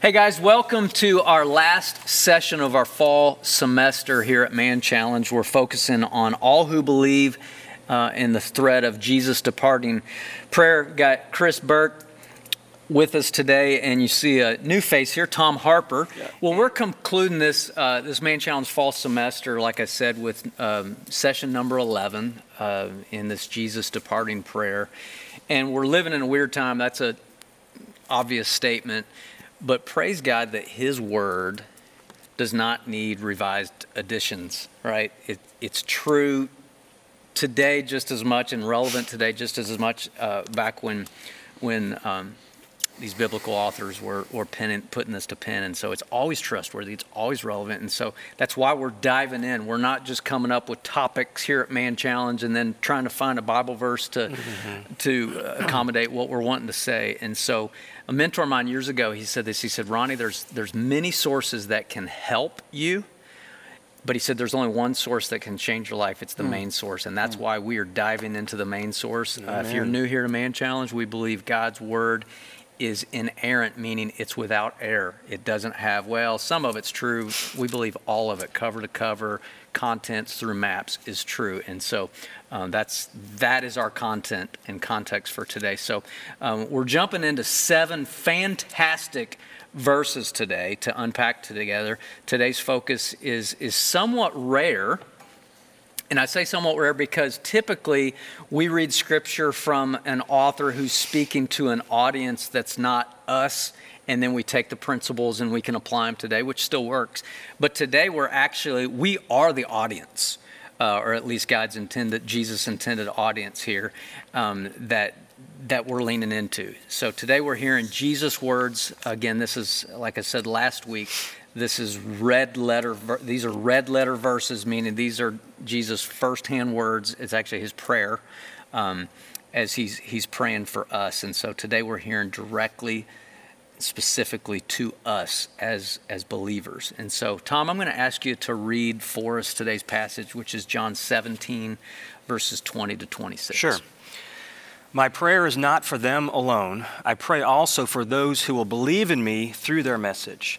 Hey guys, welcome to our last session of our fall semester here at Man Challenge. We're focusing on all who believe uh, in the thread of Jesus departing. Prayer got Chris Burke with us today, and you see a new face here, Tom Harper. Well, we're concluding this uh, this Man Challenge fall semester, like I said, with um, session number eleven uh, in this Jesus departing prayer, and we're living in a weird time. That's a obvious statement. But praise God that His Word does not need revised editions, right? It, it's true today just as much and relevant today just as much uh, back when when um, these biblical authors were, were penning, putting this to pen. And so it's always trustworthy, it's always relevant. And so that's why we're diving in. We're not just coming up with topics here at Man Challenge and then trying to find a Bible verse to, mm-hmm. to accommodate what we're wanting to say. And so a mentor of mine years ago, he said this. He said, Ronnie, there's, there's many sources that can help you. But he said there's only one source that can change your life. It's the mm. main source. And that's mm. why we are diving into the main source. Uh, if you're new here to Man Challenge, we believe God's Word is inerrant, meaning it's without error. It doesn't have, well, some of it's true. We believe all of it, cover to cover, contents through maps, is true. And so um, that's that is our content and context for today. So um, we're jumping into seven fantastic verses today to unpack together. Today's focus is is somewhat rare and I say somewhat rare because typically we read scripture from an author who's speaking to an audience that's not us, and then we take the principles and we can apply them today, which still works. But today we're actually, we are the audience, uh, or at least God's intended, Jesus intended audience here um, that that we're leaning into. So today we're hearing Jesus' words. Again, this is, like I said last week, this is red letter, these are red letter verses, meaning these are Jesus' firsthand words. It's actually his prayer um, as he's, he's praying for us. And so today we're hearing directly, specifically to us as, as believers. And so, Tom, I'm going to ask you to read for us today's passage, which is John 17, verses 20 to 26. Sure. My prayer is not for them alone. I pray also for those who will believe in me through their message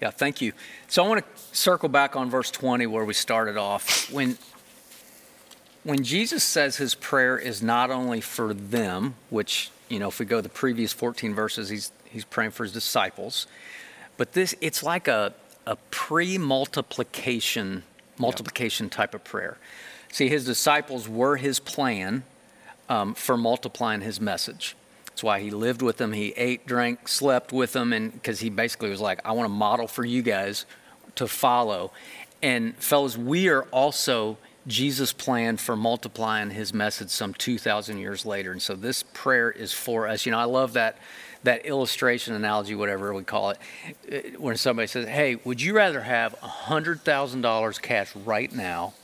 Yeah, thank you. So I want to circle back on verse 20 where we started off. When when Jesus says his prayer is not only for them, which, you know, if we go the previous 14 verses, he's he's praying for his disciples. But this it's like a a pre-multiplication multiplication type of prayer. See, his disciples were his plan um, for multiplying his message. That's why he lived with them. He ate, drank, slept with them, and because he basically was like, I want to model for you guys to follow. And fellas, we are also Jesus' plan for multiplying his message some 2,000 years later. And so this prayer is for us. You know, I love that that illustration analogy, whatever we call it, uh, when somebody says, Hey, would you rather have $100,000 cash right now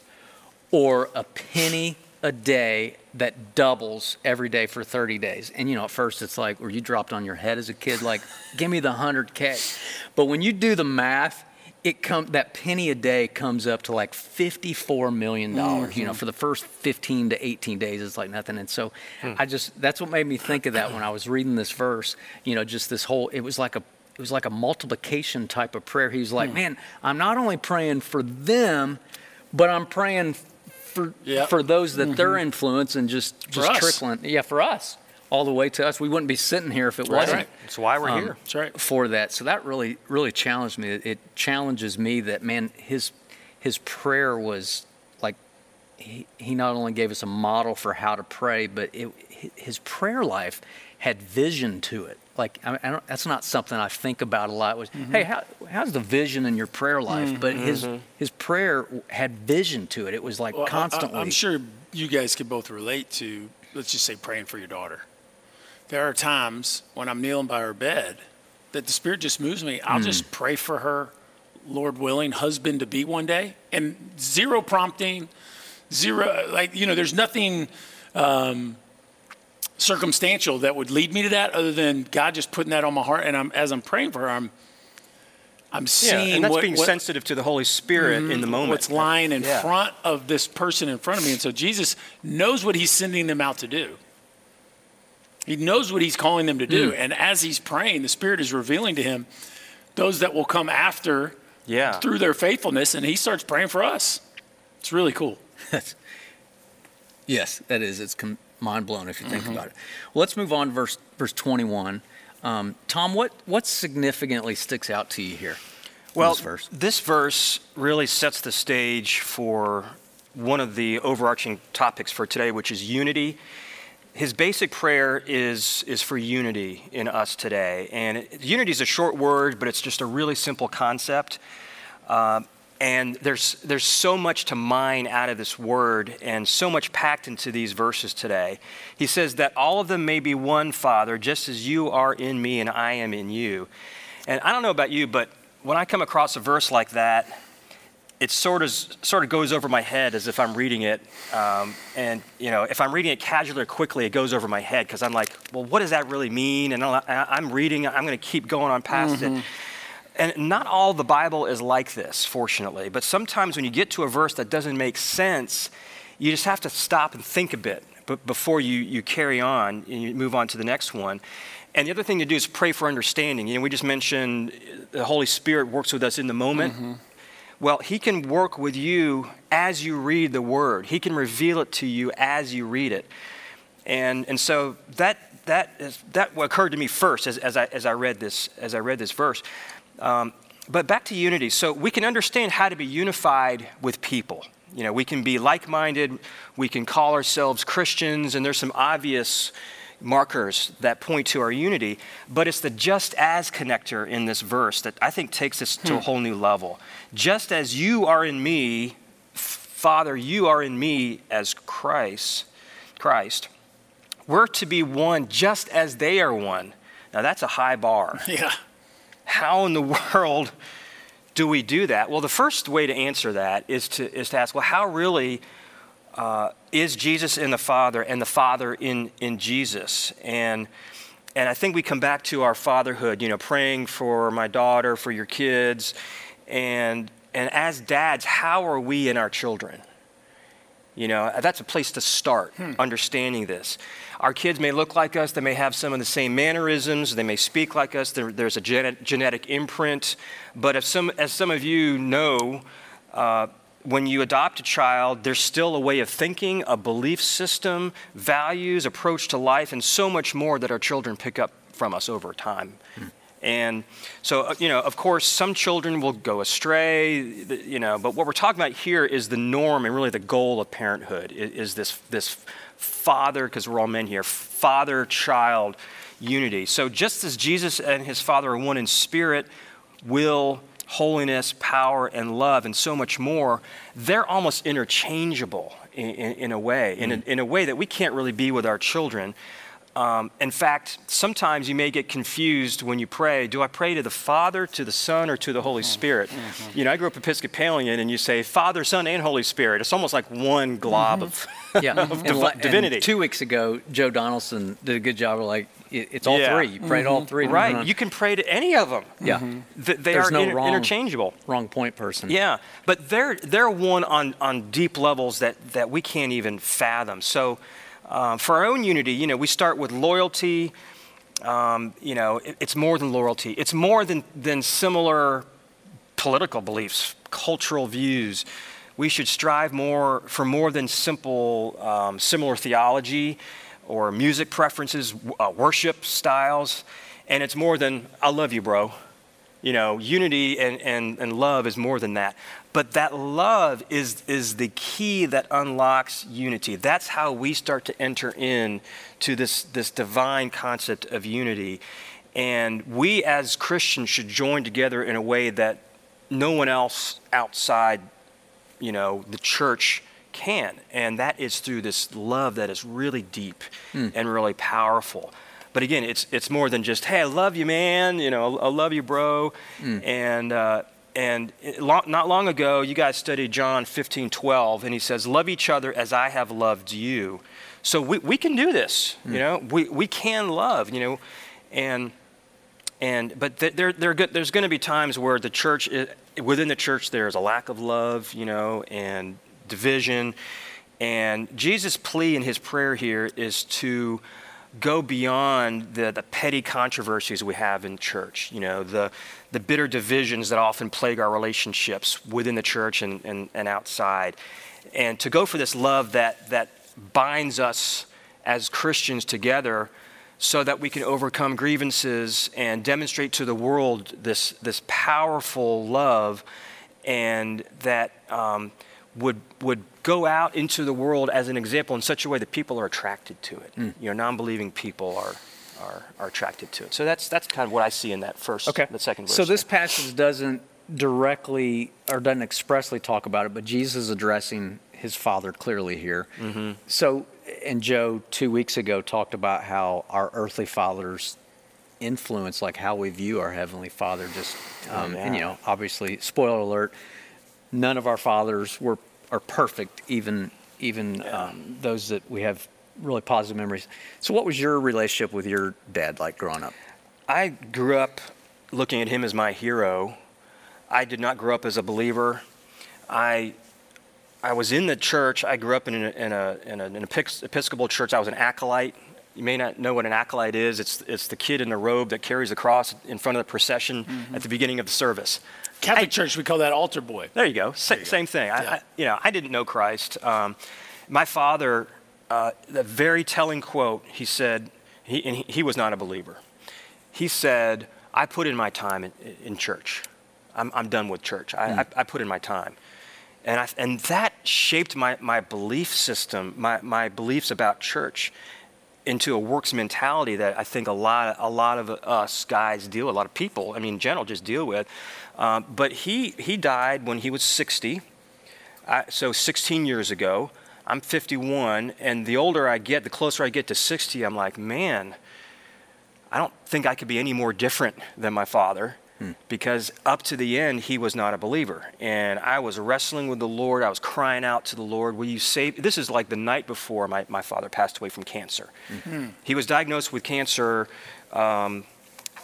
or a penny a day that doubles every day for 30 days. And you know, at first it's like, were you dropped on your head as a kid? Like, give me the 100K. But when you do the math, it come that penny a day comes up to like 54 million dollars mm-hmm. you know mm-hmm. for the first 15 to 18 days it's like nothing and so hmm. i just that's what made me think of that when i was reading this verse you know just this whole it was like a it was like a multiplication type of prayer he was like hmm. man i'm not only praying for them but i'm praying for yep. for those that mm-hmm. they're influencing just just trickling yeah for us all the way to us. We wouldn't be sitting here if it wasn't. Right. That's why we're um, here. That's right. For that. So that really, really challenged me. It, it challenges me that, man, his, his prayer was like, he, he not only gave us a model for how to pray, but it, his prayer life had vision to it. Like, I, I that's not something I think about a lot. Was, mm-hmm. hey, how, how's the vision in your prayer life? Mm-hmm. But his, mm-hmm. his prayer had vision to it. It was like well, constantly. I, I'm sure you guys could both relate to, let's just say, praying for your daughter there are times when I'm kneeling by her bed that the Spirit just moves me. I'll mm. just pray for her, Lord willing, husband to be one day, and zero prompting, zero, like, you know, there's nothing um, circumstantial that would lead me to that other than God just putting that on my heart. And I'm, as I'm praying for her, I'm, I'm seeing yeah, and that's what, being what, sensitive to the Holy Spirit mm-hmm, in the moment. What's lying in yeah. front of this person in front of me. And so Jesus knows what he's sending them out to do. He knows what he's calling them to do. Mm. And as he's praying, the Spirit is revealing to him those that will come after yeah. through their faithfulness. And he starts praying for us. It's really cool. yes, that is. It's com- mind blown if you think mm-hmm. about it. Well, let's move on to verse, verse 21. Um, Tom, what, what significantly sticks out to you here? Well, this verse? this verse really sets the stage for one of the overarching topics for today, which is unity his basic prayer is, is for unity in us today. And it, unity is a short word, but it's just a really simple concept. Uh, and there's, there's so much to mine out of this word and so much packed into these verses today. He says that all of them may be one, Father, just as you are in me and I am in you. And I don't know about you, but when I come across a verse like that, it sort of sort of goes over my head as if I'm reading it, um, and you know, if I'm reading it casually or quickly, it goes over my head because I'm like, well, what does that really mean? And I'm reading, I'm going to keep going on past mm-hmm. it. And not all the Bible is like this, fortunately. But sometimes when you get to a verse that doesn't make sense, you just have to stop and think a bit before you, you carry on and you move on to the next one. And the other thing to do is pray for understanding. You know, we just mentioned the Holy Spirit works with us in the moment. Mm-hmm. Well, He can work with you as you read the Word, He can reveal it to you as you read it. And, and so that, that, is, that occurred to me first as, as, I, as, I, read this, as I read this verse. Um, but back to unity. So we can understand how to be unified with people. You know, we can be like minded, we can call ourselves Christians, and there's some obvious markers that point to our unity, but it's the just as connector in this verse that I think takes us to a hmm. whole new level. Just as you are in me, Father, you are in me as Christ, Christ. We're to be one just as they are one. Now that's a high bar. Yeah. How in the world do we do that? Well, the first way to answer that is to, is to ask, well, how really uh, is Jesus in the Father and the Father in, in Jesus? And, and I think we come back to our fatherhood, you know, praying for my daughter, for your kids. And, and as dads, how are we in our children? You know, that's a place to start, hmm. understanding this. Our kids may look like us, they may have some of the same mannerisms, they may speak like us, there, there's a genetic imprint. But if some, as some of you know, uh, when you adopt a child, there's still a way of thinking, a belief system, values, approach to life, and so much more that our children pick up from us over time. Hmm. And so, uh, you know, of course, some children will go astray, you know, but what we're talking about here is the norm and really the goal of parenthood is this, this father, because we're all men here, father child unity. So just as Jesus and his father are one in spirit, will holiness, power, and love, and so much more, they're almost interchangeable in, in, in a way, in a, mm. in a way that we can't really be with our children. Um, in fact, sometimes you may get confused when you pray. Do I pray to the Father, to the Son, or to the Holy Spirit? Mm-hmm. You know, I grew up Episcopalian, and you say Father, Son, and Holy Spirit. It's almost like one glob mm-hmm. of, yeah. of div- divinity. two weeks ago, Joe Donaldson did a good job of like, it's all yeah. three. You prayed mm-hmm. all three. Right. You can pray to any of them. Yeah. Mm-hmm. Th- they There's are no inter- wrong, interchangeable. Wrong point person. Yeah. But they're, they're one on, on deep levels that, that we can't even fathom. So, um, for our own unity, you know, we start with loyalty. Um, you know, it, it's more than loyalty. It's more than, than similar political beliefs, cultural views. We should strive more for more than simple um, similar theology or music preferences, uh, worship styles. And it's more than, I love you, bro. You know, unity and, and, and love is more than that. But that love is, is the key that unlocks unity. That's how we start to enter in to this, this divine concept of unity. And we as Christians should join together in a way that no one else outside, you know, the church can. And that is through this love that is really deep mm. and really powerful. But again, it's, it's more than just, hey, I love you, man. You know, I love you, bro. Mm. And, uh, and not long ago, you guys studied John 15, 12, and he says, Love each other as I have loved you. So we, we can do this, mm. you know, we, we can love, you know, and, and but there, there, there's going to be times where the church, within the church, there's a lack of love, you know, and division. And Jesus' plea in his prayer here is to go beyond the, the petty controversies we have in church, you know, the, the bitter divisions that often plague our relationships within the church and, and, and outside. And to go for this love that, that binds us as Christians together so that we can overcome grievances and demonstrate to the world this, this powerful love and that um, would, would go out into the world as an example in such a way that people are attracted to it. Mm. You know, non-believing people are, are, are attracted to it. So that's, that's kind of what I see in that first, okay. the second verse. So this passage doesn't directly or doesn't expressly talk about it, but Jesus is addressing his father clearly here. Mm-hmm. So, and Joe two weeks ago talked about how our earthly fathers influence like how we view our heavenly father just um, oh, yeah. and you know obviously spoiler alert none of our fathers were are perfect, even even yeah. um, those that we have really positive memories. So, what was your relationship with your dad like growing up? I grew up looking at him as my hero. I did not grow up as a believer. I I was in the church. I grew up in, a, in, a, in, a, an Episcopal church. I was an acolyte. You may not know what an acolyte is. It's, it's the kid in the robe that carries the cross in front of the procession mm-hmm. at the beginning of the service. Catholic I, Church, we call that altar boy. There you go. Sa- you same go. thing. Yeah. I, I, you know, I didn't know Christ. Um, my father, uh, the very telling quote, he said, he, and he, he, was not a believer. He said, I put in my time in, in church. I'm, I'm, done with church. I, mm. I, put in my time. And, I, and that shaped my, my belief system, my, my beliefs about church into a works mentality that I think a lot, a lot of us guys deal, with, a lot of people, I mean, in general, just deal with. Um, but he, he died when he was 60, I, so 16 years ago. I'm 51, and the older I get, the closer I get to 60, I'm like, man, I don't think I could be any more different than my father hmm. because up to the end, he was not a believer. And I was wrestling with the Lord. I was crying out to the Lord, Will you save? This is like the night before my, my father passed away from cancer. Hmm. He was diagnosed with cancer. Um,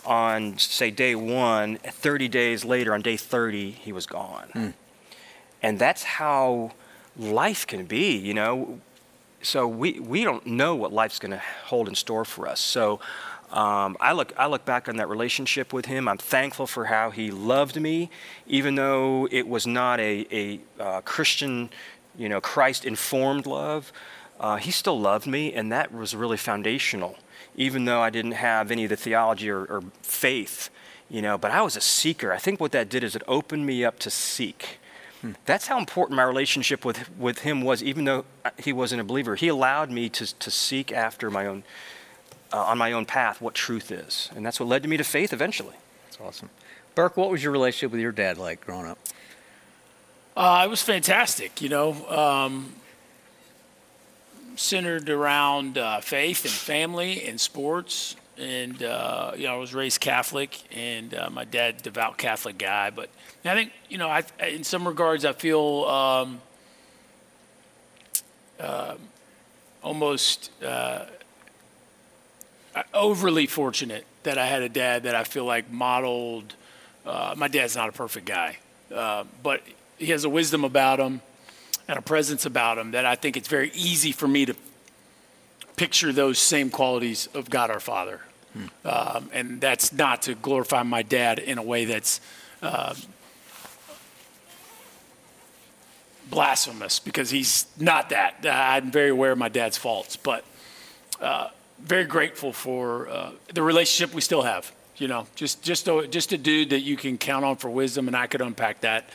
on, say, day one, 30 days later, on day 30, he was gone. Mm. And that's how life can be, you know. So we, we don't know what life's going to hold in store for us. So um, I, look, I look back on that relationship with him. I'm thankful for how he loved me, even though it was not a, a uh, Christian, you know, Christ informed love. Uh, he still loved me, and that was really foundational even though I didn't have any of the theology or, or faith, you know, but I was a seeker. I think what that did is it opened me up to seek. Hmm. That's how important my relationship with, with him was, even though he wasn't a believer. He allowed me to, to seek after my own, uh, on my own path, what truth is. And that's what led to me to faith eventually. That's awesome. Burke, what was your relationship with your dad like growing up? Uh, it was fantastic. You know, um, centered around uh, faith and family and sports. And, uh, you know, I was raised Catholic and uh, my dad, devout Catholic guy. But I think, you know, I, in some regards, I feel um, uh, almost uh, overly fortunate that I had a dad that I feel like modeled. Uh, my dad's not a perfect guy, uh, but he has a wisdom about him and a presence about him that I think it's very easy for me to picture those same qualities of God our Father. Hmm. Um, and that's not to glorify my dad in a way that's uh, blasphemous because he's not that. I'm very aware of my dad's faults, but uh, very grateful for uh, the relationship we still have. You know, just just a, just a dude that you can count on for wisdom, and I could unpack that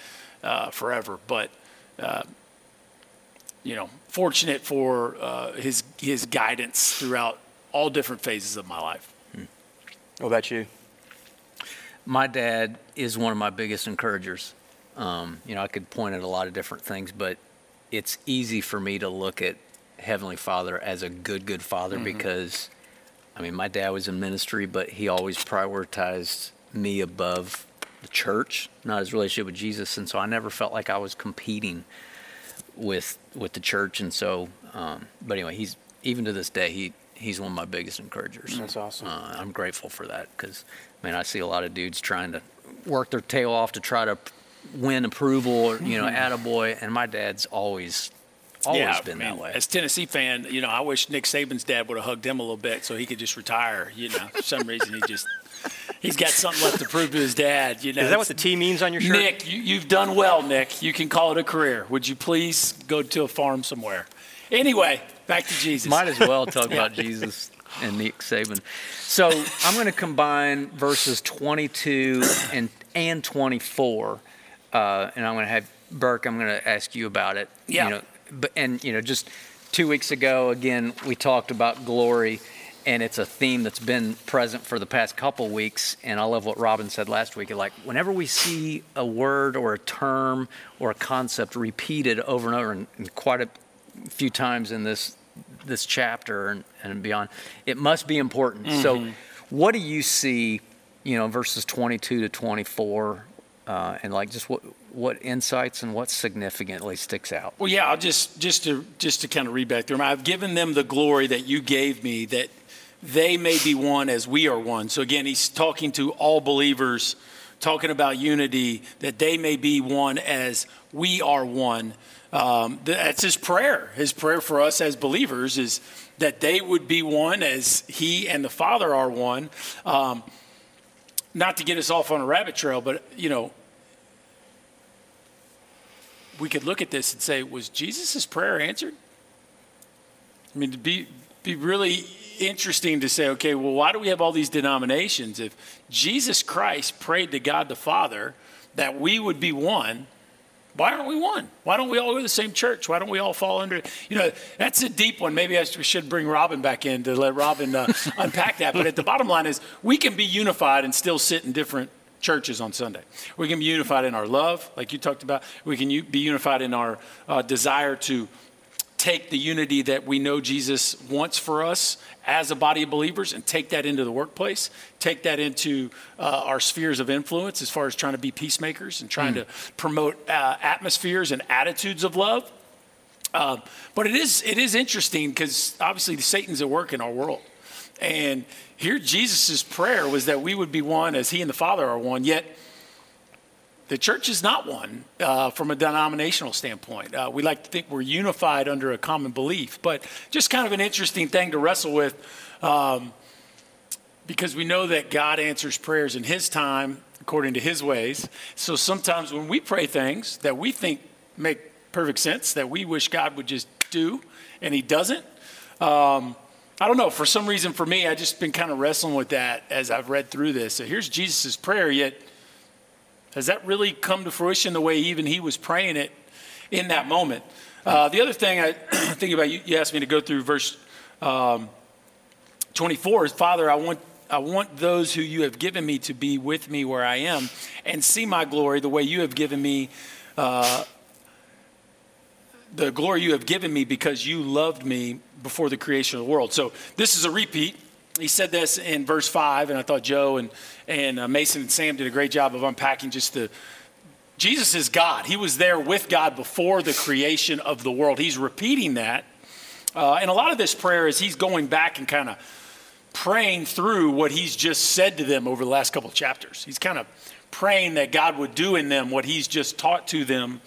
uh, forever. But uh, you know, fortunate for uh, his his guidance throughout all different phases of my life. Hmm. What about you? My dad is one of my biggest encouragers. Um, you know, I could point at a lot of different things, but it's easy for me to look at Heavenly Father as a good, good father mm-hmm. because, I mean, my dad was in ministry, but he always prioritized me above the church, not his relationship with Jesus, and so I never felt like I was competing with with the church, and so. Um, but anyway, he's even to this day he he's one of my biggest encouragers. That's awesome. Uh, I'm grateful for that because, man, I see a lot of dudes trying to work their tail off to try to win approval, or, you know, attaboy, and my dad's always always yeah, been I mean, that way. As Tennessee fan, you know, I wish Nick Saban's dad would have hugged him a little bit so he could just retire. You know, for some reason he just he's got something left to prove to his dad. You know, is that what the T means on your shirt? Nick, you, have done well, Nick. You can call it a career. Would you please go to a farm somewhere? Anyway, back to Jesus. Might as well talk yeah. about Jesus and Nick Saban. So I'm going to combine verses 22 and and 24, uh, and I'm going to have Burke. I'm going to ask you about it. Yeah. You know, but and you know, just two weeks ago, again, we talked about glory, and it's a theme that's been present for the past couple weeks. And I love what Robin said last week. Like whenever we see a word or a term or a concept repeated over and over, and, and quite a few times in this this chapter and, and beyond, it must be important. Mm-hmm. So, what do you see? You know, verses 22 to 24, uh, and like just what what insights and what significantly sticks out? Well, yeah, I'll just just to just to kind of read back through them. I've given them the glory that you gave me, that they may be one as we are one. So again, he's talking to all believers, talking about unity, that they may be one as we are one. Um, that's his prayer. His prayer for us as believers is that they would be one as he and the Father are one. Um, not to get us off on a rabbit trail, but you know, we could look at this and say, was Jesus' prayer answered? I mean, to be, be really interesting to say, okay, well, why do we have all these denominations? If Jesus Christ prayed to God the Father that we would be one, why aren't we one? Why don't we all go to the same church? Why don't we all fall under? You know, that's a deep one. Maybe I should bring Robin back in to let Robin uh, unpack that. But at the bottom line is, we can be unified and still sit in different churches on Sunday. We can be unified in our love, like you talked about. We can be unified in our uh, desire to take the unity that we know Jesus wants for us as a body of believers and take that into the workplace, take that into uh, our spheres of influence as far as trying to be peacemakers and trying mm. to promote uh, atmospheres and attitudes of love. Uh, but it is it is interesting because obviously Satan's at work in our world. And here, Jesus' prayer was that we would be one as he and the Father are one, yet the church is not one uh, from a denominational standpoint. Uh, we like to think we're unified under a common belief, but just kind of an interesting thing to wrestle with um, because we know that God answers prayers in His time according to His ways. So sometimes when we pray things that we think make perfect sense, that we wish God would just do, and He doesn't, um, I don't know. For some reason, for me, I've just been kind of wrestling with that as I've read through this. So here's Jesus' prayer, yet has that really come to fruition the way even he was praying it in that moment? Uh, the other thing I think about, you, you, asked me to go through verse um, 24 is Father, I want, I want those who you have given me to be with me where I am and see my glory the way you have given me. Uh, the glory you have given me because you loved me before the creation of the world. So this is a repeat. He said this in verse 5, and I thought Joe and, and uh, Mason and Sam did a great job of unpacking just the. Jesus is God. He was there with God before the creation of the world. He's repeating that. Uh, and a lot of this prayer is he's going back and kind of praying through what he's just said to them over the last couple chapters. He's kind of praying that God would do in them what he's just taught to them.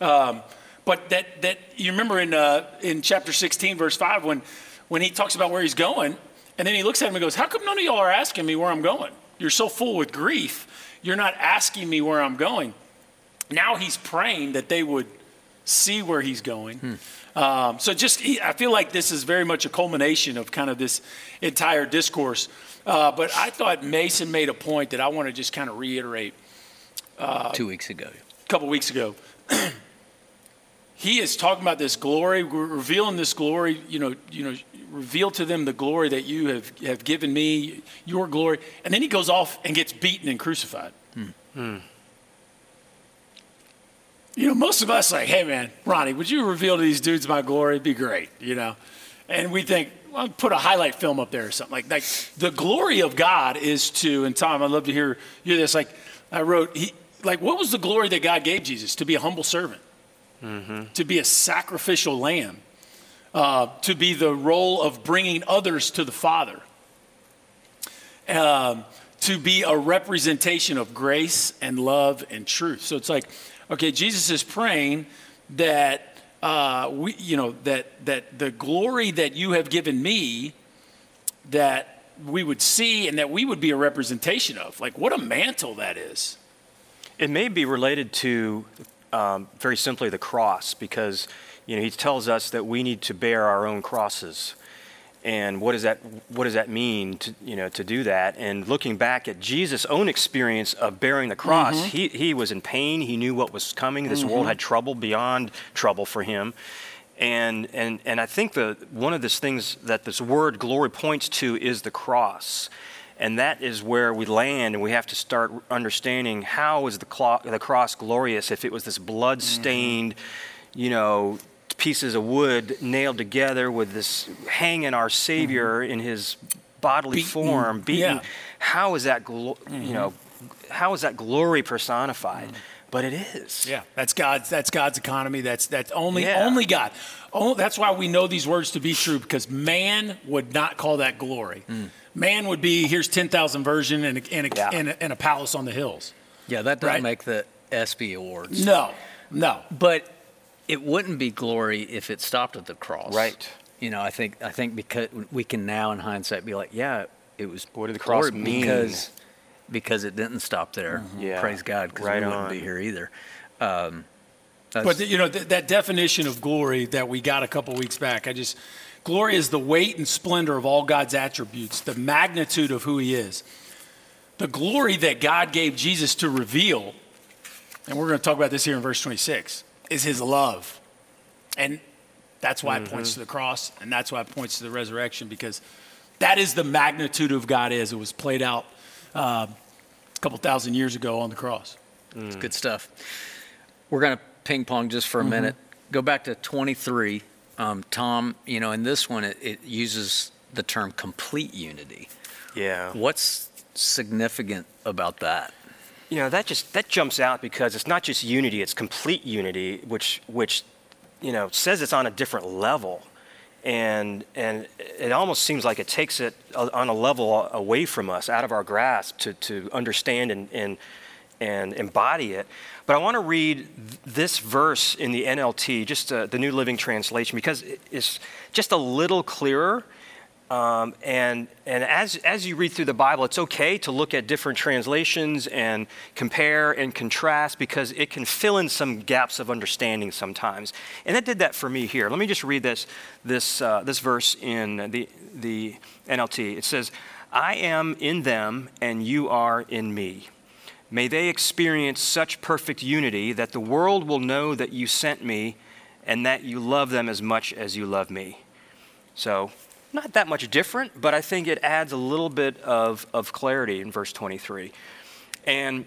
Um, but that, that you remember in, uh, in chapter 16, verse 5, when, when he talks about where he's going, and then he looks at him and goes, How come none of y'all are asking me where I'm going? You're so full with grief. You're not asking me where I'm going. Now he's praying that they would see where he's going. Hmm. Um, so just, I feel like this is very much a culmination of kind of this entire discourse. Uh, but I thought Mason made a point that I want to just kind of reiterate. Uh, Two weeks ago. A couple weeks ago. he is talking about this glory, revealing this glory, you know, you know, reveal to them the glory that you have, have given me, your glory. And then he goes off and gets beaten and crucified. Hmm. Hmm. You know, most of us like, hey man, Ronnie, would you reveal to these dudes my glory? It'd be great, you know. And we think, well, put a highlight film up there or something. Like, like the glory of God is to, and Tom, I'd love to hear you this. Like, I wrote, he, like, what was the glory that God gave Jesus? To be a humble servant, mm-hmm. to be a sacrificial lamb, uh, to be the role of bringing others to the Father, um, to be a representation of grace and love and truth. So it's like, okay, Jesus is praying that uh, we, you know, that, that the glory that you have given me, that we would see and that we would be a representation of. Like, what a mantle that is. It may be related to um, very simply the cross because, you know, he tells us that we need to bear our own crosses. And what does that what does that mean to you know to do that? And looking back at jesus own experience of bearing the cross mm-hmm. he, he was in pain. He knew what was coming. This mm-hmm. world had trouble beyond trouble for him. And and and i think the one of the things that this word glory points to is the cross and that is where we land and we have to start understanding how is the, clo- the cross glorious if it was this blood stained mm-hmm. you know pieces of wood nailed together with this hanging our Savior mm-hmm. in his bodily beaten. form, beaten. Yeah. How is that, glo- mm-hmm. you know, how is that glory personified? Mm-hmm. But it is. Yeah, that's God's. That's God's economy. That's that's only yeah. only God. Oh, that's why we know these words to be true because man would not call that glory. Mm. Man would be here's ten thousand version and a, and, a, yeah. and, a, and a palace on the hills. Yeah, that doesn't right? make the ESPY awards. No, no. But it wouldn't be glory if it stopped at the cross. Right. You know, I think I think because we can now in hindsight be like, yeah, it was what did the cross mean? Because because it didn't stop there. Mm-hmm. Yeah. Praise God, because right we wouldn't on. be here either. Um, but the, you know th- that definition of glory that we got a couple weeks back, I just glory is the weight and splendor of all God's attributes, the magnitude of who He is, the glory that God gave Jesus to reveal. And we're going to talk about this here in verse 26 is his love. And that's why mm-hmm. it points mm-hmm. to the cross, and that's why it points to the resurrection, because that is the magnitude of God is. It was played out uh, a couple thousand years ago on the cross. Mm. It's good stuff. We're going to ping pong just for a mm-hmm. minute. Go back to 23. Um, Tom, you know, in this one, it, it uses the term complete unity. Yeah. What's significant about that? you know that just that jumps out because it's not just unity it's complete unity which which you know says it's on a different level and and it almost seems like it takes it on a level away from us out of our grasp to to understand and and and embody it but i want to read this verse in the nlt just uh, the new living translation because it's just a little clearer um, and and as, as you read through the Bible, it's okay to look at different translations and compare and contrast because it can fill in some gaps of understanding sometimes. And it did that for me here. Let me just read this, this, uh, this verse in the, the NLT. It says, I am in them and you are in me. May they experience such perfect unity that the world will know that you sent me and that you love them as much as you love me. So not that much different, but I think it adds a little bit of, of clarity in verse 23. And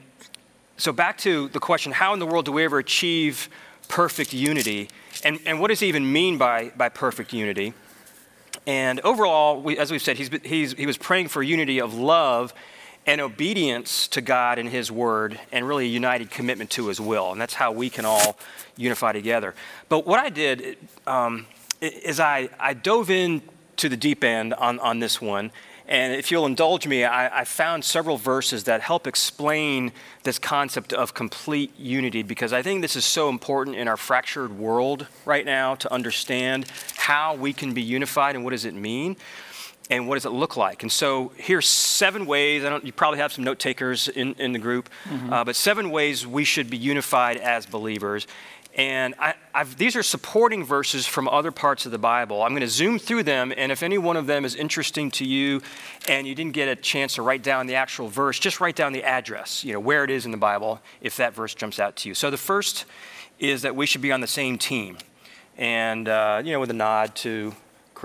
so back to the question how in the world do we ever achieve perfect unity. And, and what does he even mean by, by perfect unity? And overall, we, as we've said, he's, he's, he was praying for unity of love and obedience to God and His Word, and really a united commitment to His will. And that's how we can all unify together. But what I did um, is I, I dove into the deep end on, on this one. And if you'll indulge me, I, I, found several verses that help explain this concept of complete unity because I think this is so important in our fractured world right now to understand how we can be unified and what does it mean and what does it look like? And so here's seven ways. I don't, you probably have some note takers in, in the group, mm-hmm. uh, but seven ways we should be unified as believers. And I, these are supporting verses from other parts of the Bible. I'm going to zoom through them, and if any one of them is interesting to you and you didn't get a chance to write down the actual verse, just write down the address, you know, where it is in the Bible, if that verse jumps out to you. So the first is that we should be on the same team. And, uh, you know, with a nod to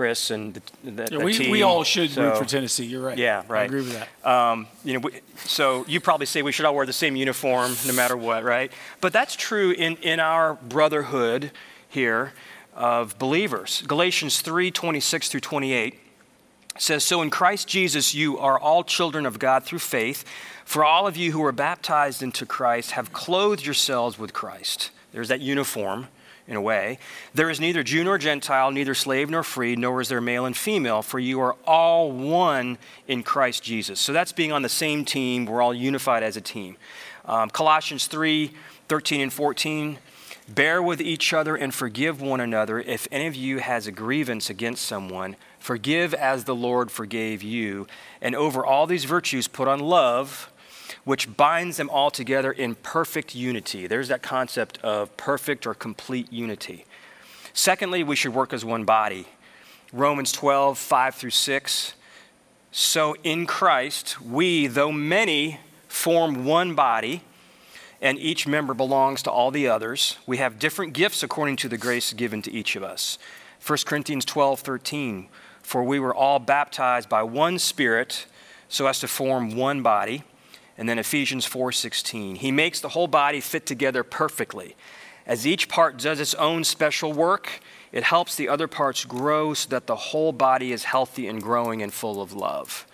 Chris and the, the, yeah, we, team. we all should so, root for Tennessee. You're right. Yeah, right. I agree with that. Um, you know, we, so you probably say we should all wear the same uniform no matter what, right? But that's true in, in our brotherhood here of believers. Galatians 3 26 through 28 says, So in Christ Jesus you are all children of God through faith. For all of you who are baptized into Christ have clothed yourselves with Christ. There's that uniform in a way. There is neither Jew nor Gentile, neither slave nor free, nor is there male and female, for you are all one in Christ Jesus. So that's being on the same team. We're all unified as a team. Um, Colossians 3 13 and 14. Bear with each other and forgive one another. If any of you has a grievance against someone, forgive as the Lord forgave you. And over all these virtues, put on love which binds them all together in perfect unity. There's that concept of perfect or complete unity. Secondly, we should work as one body. Romans 12, 5 through 6. So in Christ, we, though many, form one body, and each member belongs to all the others. We have different gifts according to the grace given to each of us. 1 Corinthians 12, 13. For we were all baptized by one Spirit so as to form one body and then Ephesians 4:16. He makes the whole body fit together perfectly. As each part does its own special work, it helps the other parts grow so that the whole body is healthy and growing and full of love.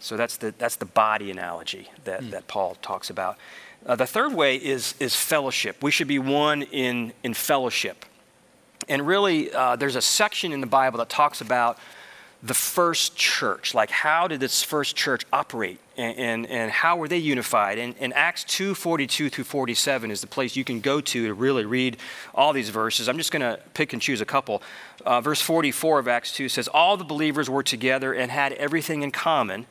So that's the, that's the body analogy that, mm. that Paul talks about. Uh, the third way is, is fellowship. We should be one in, in fellowship. And really, uh, there's a section in the Bible that talks about the first church. Like, how did this first church operate? And, and, and how were they unified? And, and Acts 2 42 through 47 is the place you can go to to really read all these verses. I'm just going to pick and choose a couple. Uh, verse 44 of Acts 2 says, All the believers were together and had everything in common.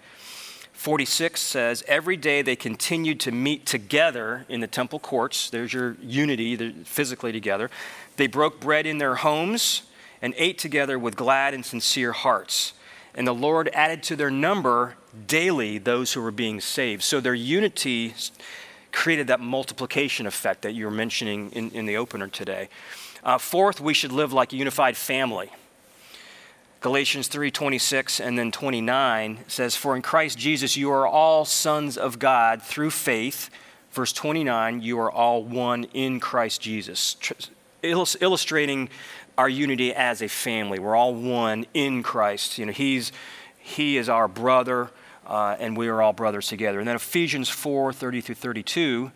46 says, Every day they continued to meet together in the temple courts. There's your unity, physically together. They broke bread in their homes and ate together with glad and sincere hearts. And the Lord added to their number daily those who were being saved. So their unity created that multiplication effect that you were mentioning in, in the opener today. Uh, fourth, we should live like a unified family. Galatians 3 26 and then 29 says, For in Christ Jesus you are all sons of God through faith. Verse 29, you are all one in Christ Jesus. illustrating our unity as a family. We're all one in Christ. You know, he's, he is our brother, uh, and we are all brothers together. And then Ephesians 4 30 through 32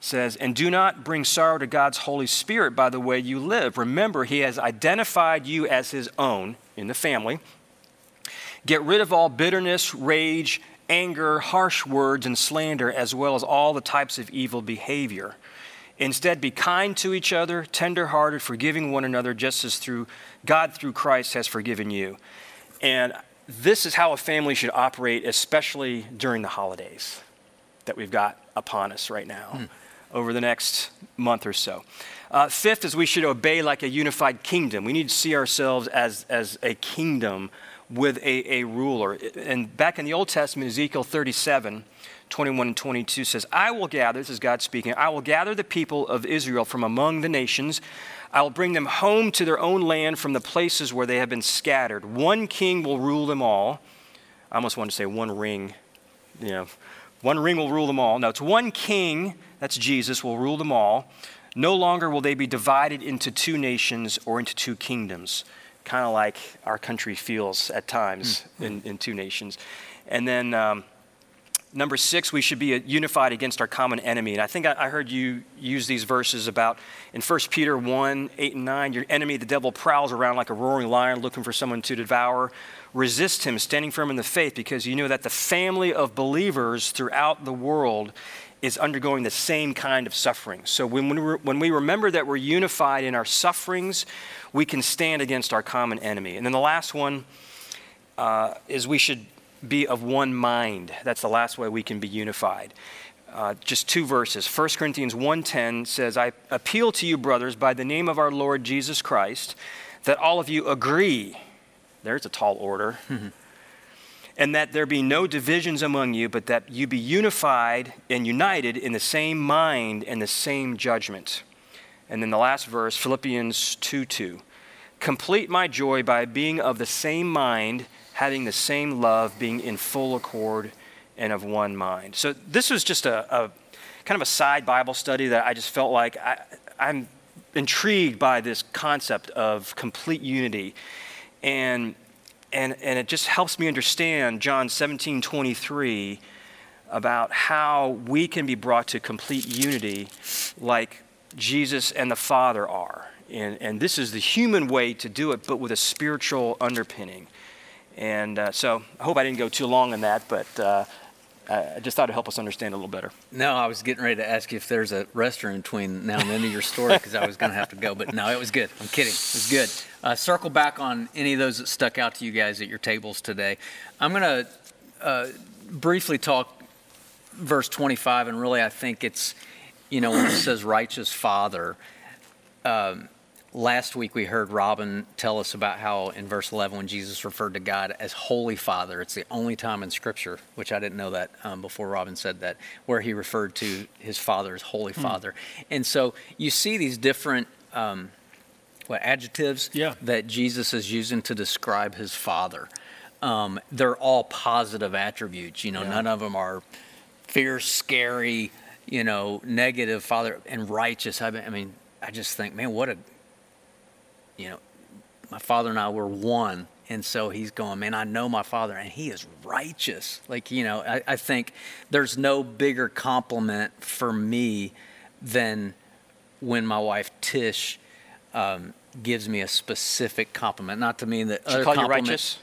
says, And do not bring sorrow to God's Holy Spirit by the way you live. Remember, He has identified you as His own in the family. Get rid of all bitterness, rage, anger, harsh words, and slander, as well as all the types of evil behavior. Instead, be kind to each other, tenderhearted, forgiving one another, just as through God through Christ has forgiven you. And this is how a family should operate, especially during the holidays that we've got upon us right now hmm. over the next month or so. Uh, fifth is we should obey like a unified kingdom. We need to see ourselves as, as a kingdom with a, a ruler. And back in the Old Testament, Ezekiel 37, 21 and 22 says, I will gather, this is God speaking, I will gather the people of Israel from among the nations. I will bring them home to their own land from the places where they have been scattered. One king will rule them all. I almost want to say one ring, you know, one ring will rule them all. No, it's one king, that's Jesus, will rule them all. No longer will they be divided into two nations or into two kingdoms, kind of like our country feels at times mm-hmm. in, in two nations. And then um, number six, we should be unified against our common enemy. And I think I, heard you use these verses about in 1 Peter 1 8 and 9, your enemy, the devil, prowls around like a roaring lion looking for someone to devour. Resist him, standing firm in the faith, because you know that the family of believers throughout the world is undergoing the same kind of suffering. So when, when, we, when we remember that we're unified in our sufferings, we can stand against our common enemy. And then the last one uh, is we should be of one mind. That's the last way we can be unified. Uh, just two verses. 1 Corinthians 1:10 says, "I appeal to you, brothers, by the name of our Lord Jesus Christ, that all of you agree." There's a tall order. and that there be no divisions among you, but that you be unified and united in the same mind and the same judgment. And then the last verse, Philippians 2 2. Complete my joy by being of the same mind having the same love, being in full accord and of one mind. So this was just a, a kind of a side Bible study that I just felt like I, I'm intrigued by this concept of complete unity. And, and, and it just helps me understand John 17 23 about how we can be brought to complete unity like Jesus and the Father are. And, and this is the human way to do it, but with a spiritual underpinning. And uh, so I hope I didn't go too long on that, but uh, I just thought it'd help us understand a little better. No, I was getting ready to ask you if there's a restroom between now and the end of your story because I was going to have to go, but no, it was good. I'm kidding. It was good. Uh, circle back on any of those that stuck out to you guys at your tables today. I'm going to uh, briefly talk verse 25, and really I think it's, you know, when it says righteous father. Um, Last week we heard Robin tell us about how in verse 11 when Jesus referred to God as Holy Father, it's the only time in Scripture, which I didn't know that um, before Robin said that, where he referred to his Father as Holy hmm. Father. And so you see these different um, what adjectives yeah. that Jesus is using to describe his Father. Um, they're all positive attributes. You know, yeah. none of them are fierce, scary, you know, negative Father and righteous. I mean, I just think, man, what a you know, my father and I were one. And so he's going, man, I know my father, and he is righteous. Like, you know, I, I think there's no bigger compliment for me than when my wife Tish um, gives me a specific compliment. Not to mean that she other call you righteous.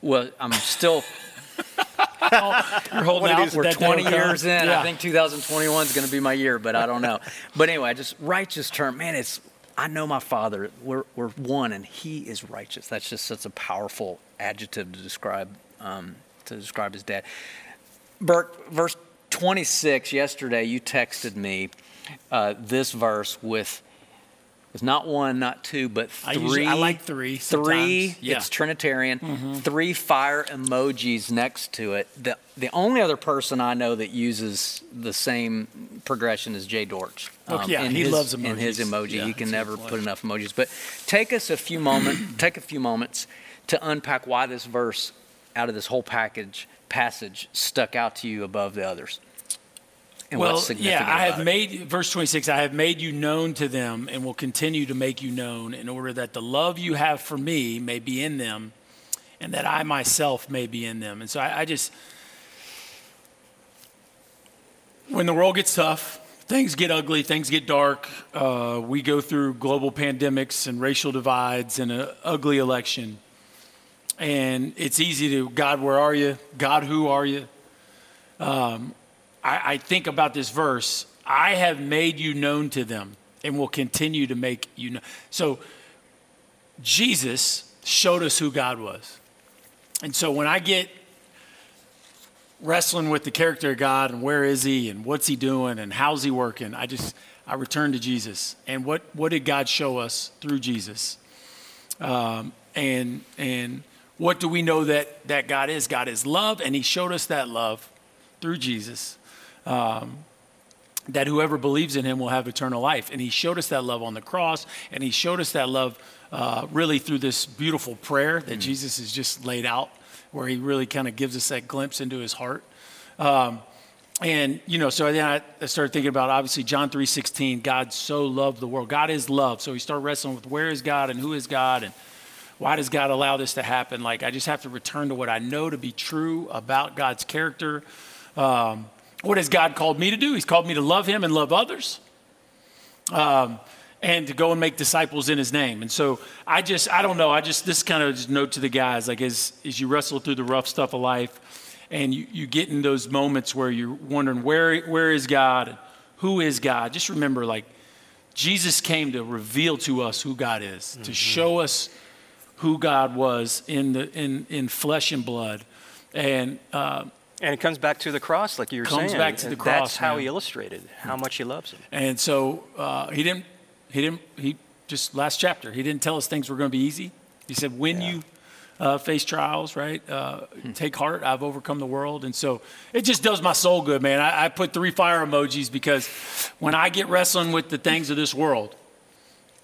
Well, I'm still. You're holding out. We're 20 years in. Yeah. I think 2021 is going to be my year, but I don't know. but anyway, just righteous term, man. It's I know my Father. We're, we're one, and He is righteous. That's just such a powerful adjective to describe um, to describe His dad. Burke, verse 26. Yesterday, you texted me uh, this verse with it's not one, not two, but three. I, usually, I like three. Three. Yeah. It's Trinitarian. Mm-hmm. Three fire emojis next to it. The the only other person I know that uses the same progression is Jay Dortch. Um, oh, yeah, he his, loves emojis. In his emoji, yeah, he can never put enough emojis. But take us a few moments. take a few moments to unpack why this verse, out of this whole package passage, stuck out to you above the others well, yeah, I have it? made, verse 26, I have made you known to them and will continue to make you known in order that the love you have for me may be in them and that I myself may be in them. And so I, I just, when the world gets tough, things get ugly, things get dark, uh, we go through global pandemics and racial divides and an ugly election. And it's easy to, God, where are you? God, who are you? Um, I, I think about this verse I have made you known to them and will continue to make you know. So Jesus showed us who God was. And so when I get wrestling with the character of God and where is he and what's he doing and how's he working, I just I return to Jesus. And what what did God show us through Jesus? Um, and and what do we know that that God is? God is love, and He showed us that love through Jesus um, that whoever believes in him will have eternal life. And he showed us that love on the cross, and he showed us that love uh, really through this beautiful prayer that mm. Jesus has just laid out, where he really kind of gives us that glimpse into his heart. Um, and you know, so then I, I started thinking about obviously John three sixteen. God so loved the world. God is love. So we start wrestling with where is God and who is God and why does God allow this to happen? Like I just have to return to what I know to be true about God's character. Um, what has God called me to do? He's called me to love Him and love others. Um, and to go and make disciples in his name. And so I just, I don't know, I just, this kind of just note to the guys, like as, as you wrestle through the rough stuff of life, and you, you get in those moments where you're wondering where, where is God who is God, just remember like Jesus came to reveal to us who God is, mm-hmm. to show us who God was in, the, in, in flesh and blood. And, uh, and it comes back to the cross, like you were comes saying. back to the cross. That's how man. he illustrated how much he loves him. And so uh, he didn't, he didn't, he just last chapter, he didn't tell us things were going to be easy. He said, when yeah. you uh, face trials, right? Uh, hmm. Take heart, I've overcome the world. And so it just does my soul good, man. I, I, put three fire emojis because when I get wrestling with the things of this world,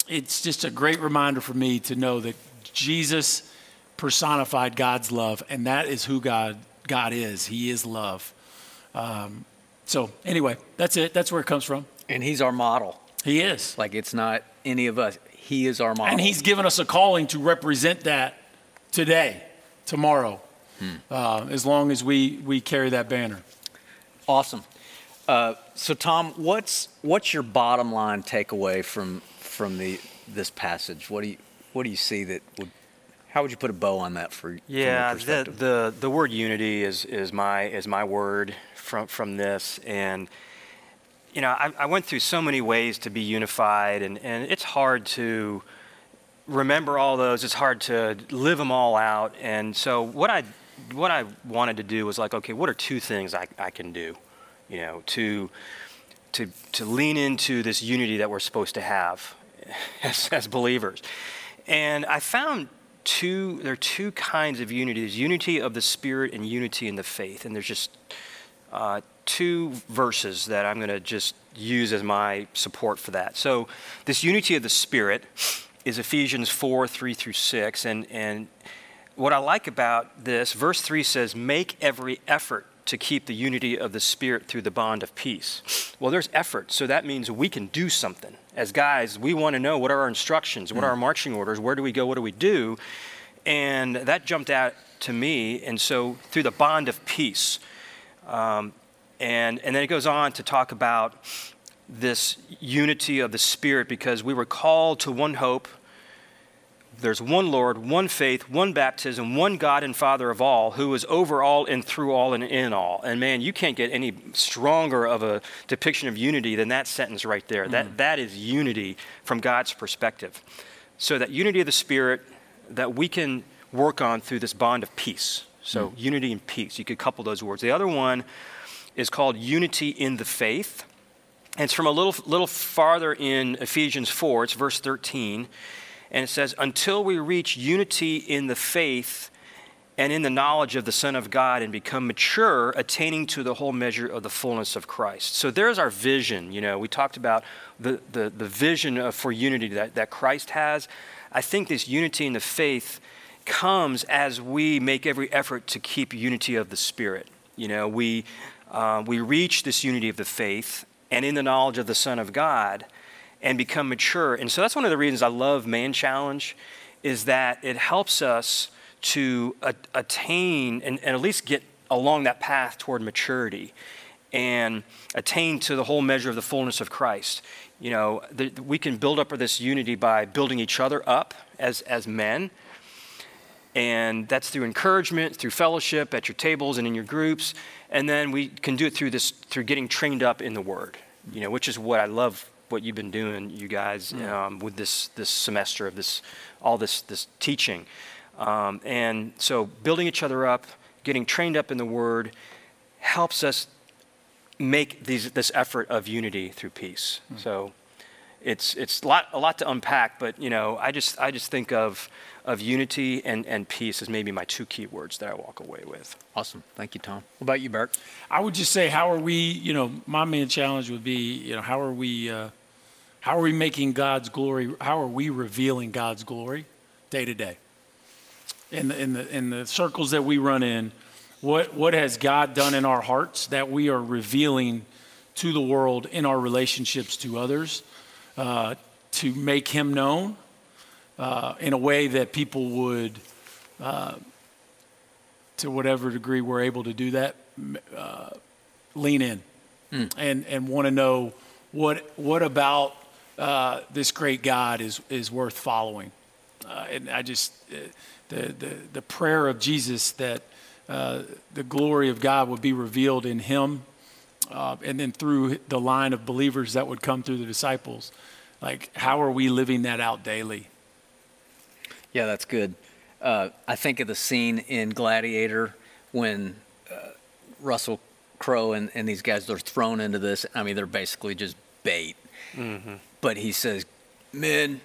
it's just a great reminder for me to know that Jesus personified God's love, and that is who God, God is. He is love. Um, so, anyway, that's it. That's where it comes from. And He's our model. He is. Like it's not any of us. He is our model. And He's given us a calling to represent that today, tomorrow, hmm. uh, as long as we, we carry that banner. Awesome. Uh, so, Tom, what's what's your bottom line takeaway from from the this passage? What do you what do you see that would how would you put a bow on that for yeah the, the the word unity is is my is my word from from this and you know I, I went through so many ways to be unified and and it's hard to remember all those. It's hard to live them all out. And so what I what I wanted to do was like, okay, what are two things I, I can do, you know, to to to lean into this unity that we're supposed to have as, as believers. And I found two there are two kinds of unity. There's unity of the spirit and unity in the faith. And there's just uh, two verses that I'm going to just use as my support for that. So this unity of the spirit is Ephesians 4 3 through 6. And, and what I like about this, verse 3 says, Make every effort to keep the unity of the Spirit through the bond of peace. Well, there's effort, so that means we can do something. As guys, we want to know what are our instructions, what are our mm. marching orders, where do we go, what do we do? And that jumped out to me. And so, through the bond of peace, um, and, and then it goes on to talk about this unity of the Spirit because we were called to one hope there's one Lord, one faith, one baptism, one God and Father of all, who is over all and through all and in all. And man, you can't get any stronger of a depiction of unity than that sentence right there. Mm. That, that is unity from God's perspective. So, that unity of the Spirit that we can work on through this bond of peace. So, mm. unity and peace. You could couple those words. The other one is called unity in the faith. And it's from a little, little farther in Ephesians 4, it's verse 13. And it says, until we reach unity in the faith and in the knowledge of the Son of God and become mature, attaining to the whole measure of the fullness of Christ. So there's our vision. You know, we talked about the, the, the vision of, for unity that, that Christ has. I think this unity in the faith comes as we make every effort to keep unity of the Spirit. You know, we, uh, we reach this unity of the faith and in the knowledge of the Son of God and become mature. And so that's one of the reasons I love Man Challenge is that it helps us to a- attain and, and at least get along that path toward maturity and attain to the whole measure of the fullness of Christ. You know, the, we can build up this unity by building each other up as, as men. And that's through encouragement, through fellowship at your tables and in your groups. And then we can do it through this, through getting trained up in the Word, you know, which is what I love what you've been doing, you guys, mm. um, with this this semester of this all this this teaching, um, and so building each other up, getting trained up in the Word, helps us make these this effort of unity through peace. Mm. So. It's, it's a, lot, a lot to unpack, but you know, I just, I just think of, of unity and, and peace as maybe my two key words that I walk away with. Awesome. Thank you, Tom. What about you, Bert? I would just say, how are we, you know, my main challenge would be, you know, how are we uh, how are we making God's glory? How are we revealing God's glory day to day? In the, in the, in the circles that we run in, what, what has God done in our hearts that we are revealing to the world in our relationships to others uh, to make Him known uh, in a way that people would, uh, to whatever degree we're able to do that, uh, lean in mm. and, and want to know what, what about uh, this great God is, is worth following. Uh, and I just, the, the, the prayer of Jesus that uh, the glory of God would be revealed in him uh, and then through the line of believers that would come through the disciples. Like, how are we living that out daily? Yeah, that's good. Uh, I think of the scene in Gladiator when uh, Russell Crowe and, and these guys are thrown into this. I mean, they're basically just bait. Mm-hmm. But he says, Men,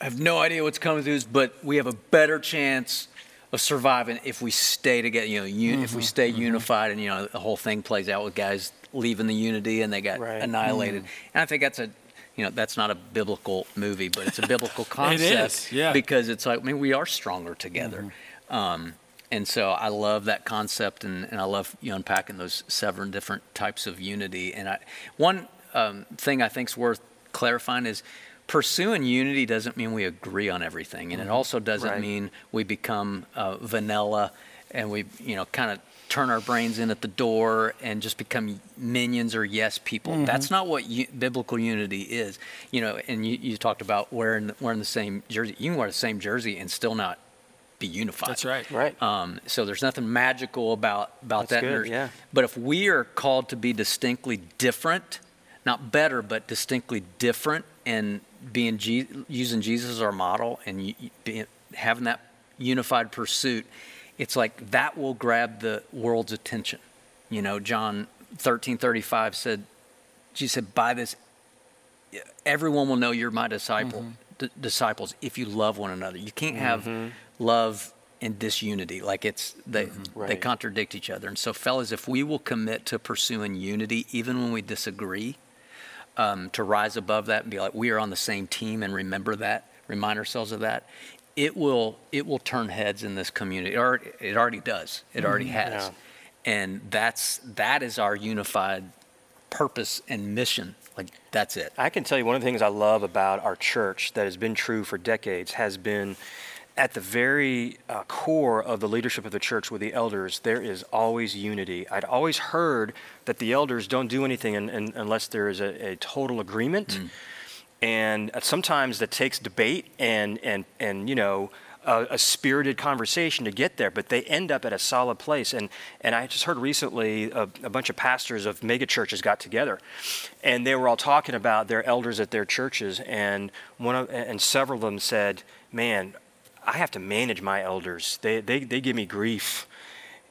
I have no idea what's coming through this, but we have a better chance of surviving if we stay together. You know, un- mm-hmm, if we mm-hmm. stay mm-hmm. unified, and you know, the whole thing plays out with guys leaving the unity and they got right. annihilated. Mm. And I think that's a you know that's not a biblical movie, but it's a biblical concept. it is, yeah. Because it's like I mean we are stronger together. Mm-hmm. Um, and so I love that concept, and, and I love you unpacking those seven different types of unity. And I, one um, thing I think is worth clarifying is pursuing unity doesn't mean we agree on everything, and it mm-hmm. also doesn't right. mean we become uh, vanilla and we, you know, kind of turn our brains in at the door and just become minions or yes people. Mm-hmm. That's not what u- biblical unity is. You know, and you, you talked about wearing wearing the same jersey. You can wear the same jersey and still not be unified. That's right. Right. Um, so there's nothing magical about about That's that. Good, yeah. But if we are called to be distinctly different, not better, but distinctly different, and being G- using Jesus as our model and being, having that unified pursuit, it's like that will grab the world's attention. You know, John 13 35 said, Jesus said, by this, everyone will know you're my disciple, mm-hmm. d- disciples if you love one another. You can't have mm-hmm. love and disunity. Like it's, they, mm-hmm. right. they contradict each other. And so, fellas, if we will commit to pursuing unity, even when we disagree, um, to rise above that and be like, we are on the same team and remember that, remind ourselves of that, it will it will turn heads in this community. It already, it already does. It already mm, has. Yeah. And that's that is our unified purpose and mission. Like that's it. I can tell you one of the things I love about our church that has been true for decades has been at the very uh, core of the leadership of the church with the elders, there is always unity. I'd always heard that the elders don't do anything in, in, unless there is a, a total agreement. Mm. And uh, sometimes that takes debate and, and, and you know, a, a, spirited conversation to get there, but they end up at a solid place. And, and I just heard recently a, a bunch of pastors of megachurches got together, and they were all talking about their elders at their churches, and one of, and several of them said, "Man, I have to manage my elders. They, they, they give me grief.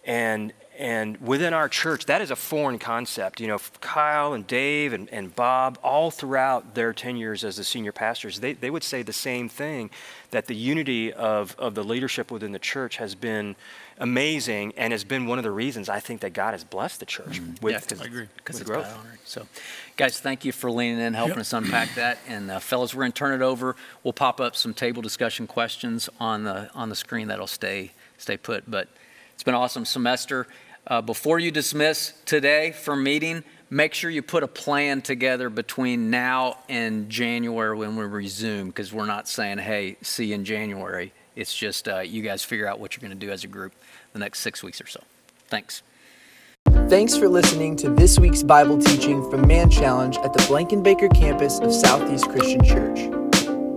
And, and within our church, that is a foreign concept. You know, Kyle and Dave and, and Bob, all throughout their tenures as the senior pastors, they, they would say the same thing that the unity of, of the leadership within the church has been amazing and has been one of the reasons I think that God has blessed the church mm-hmm. with, yeah, I agree. Because it's growth. So, guys, thank you for leaning in, helping yep. us unpack that. And uh, fellas, we're going to turn it over. We'll pop up some table discussion questions on the on the screen that'll stay stay put. But it's been an awesome semester. Uh, before you dismiss today for meeting, make sure you put a plan together between now and January when we resume, because we're not saying, hey, see you in January. It's just uh, you guys figure out what you're going to do as a group the next six weeks or so. Thanks. Thanks for listening to this week's Bible teaching from Man Challenge at the Blankenbaker campus of Southeast Christian Church.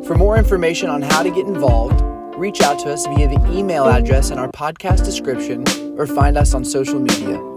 For more information on how to get involved, reach out to us via the email address in our podcast description or find us on social media.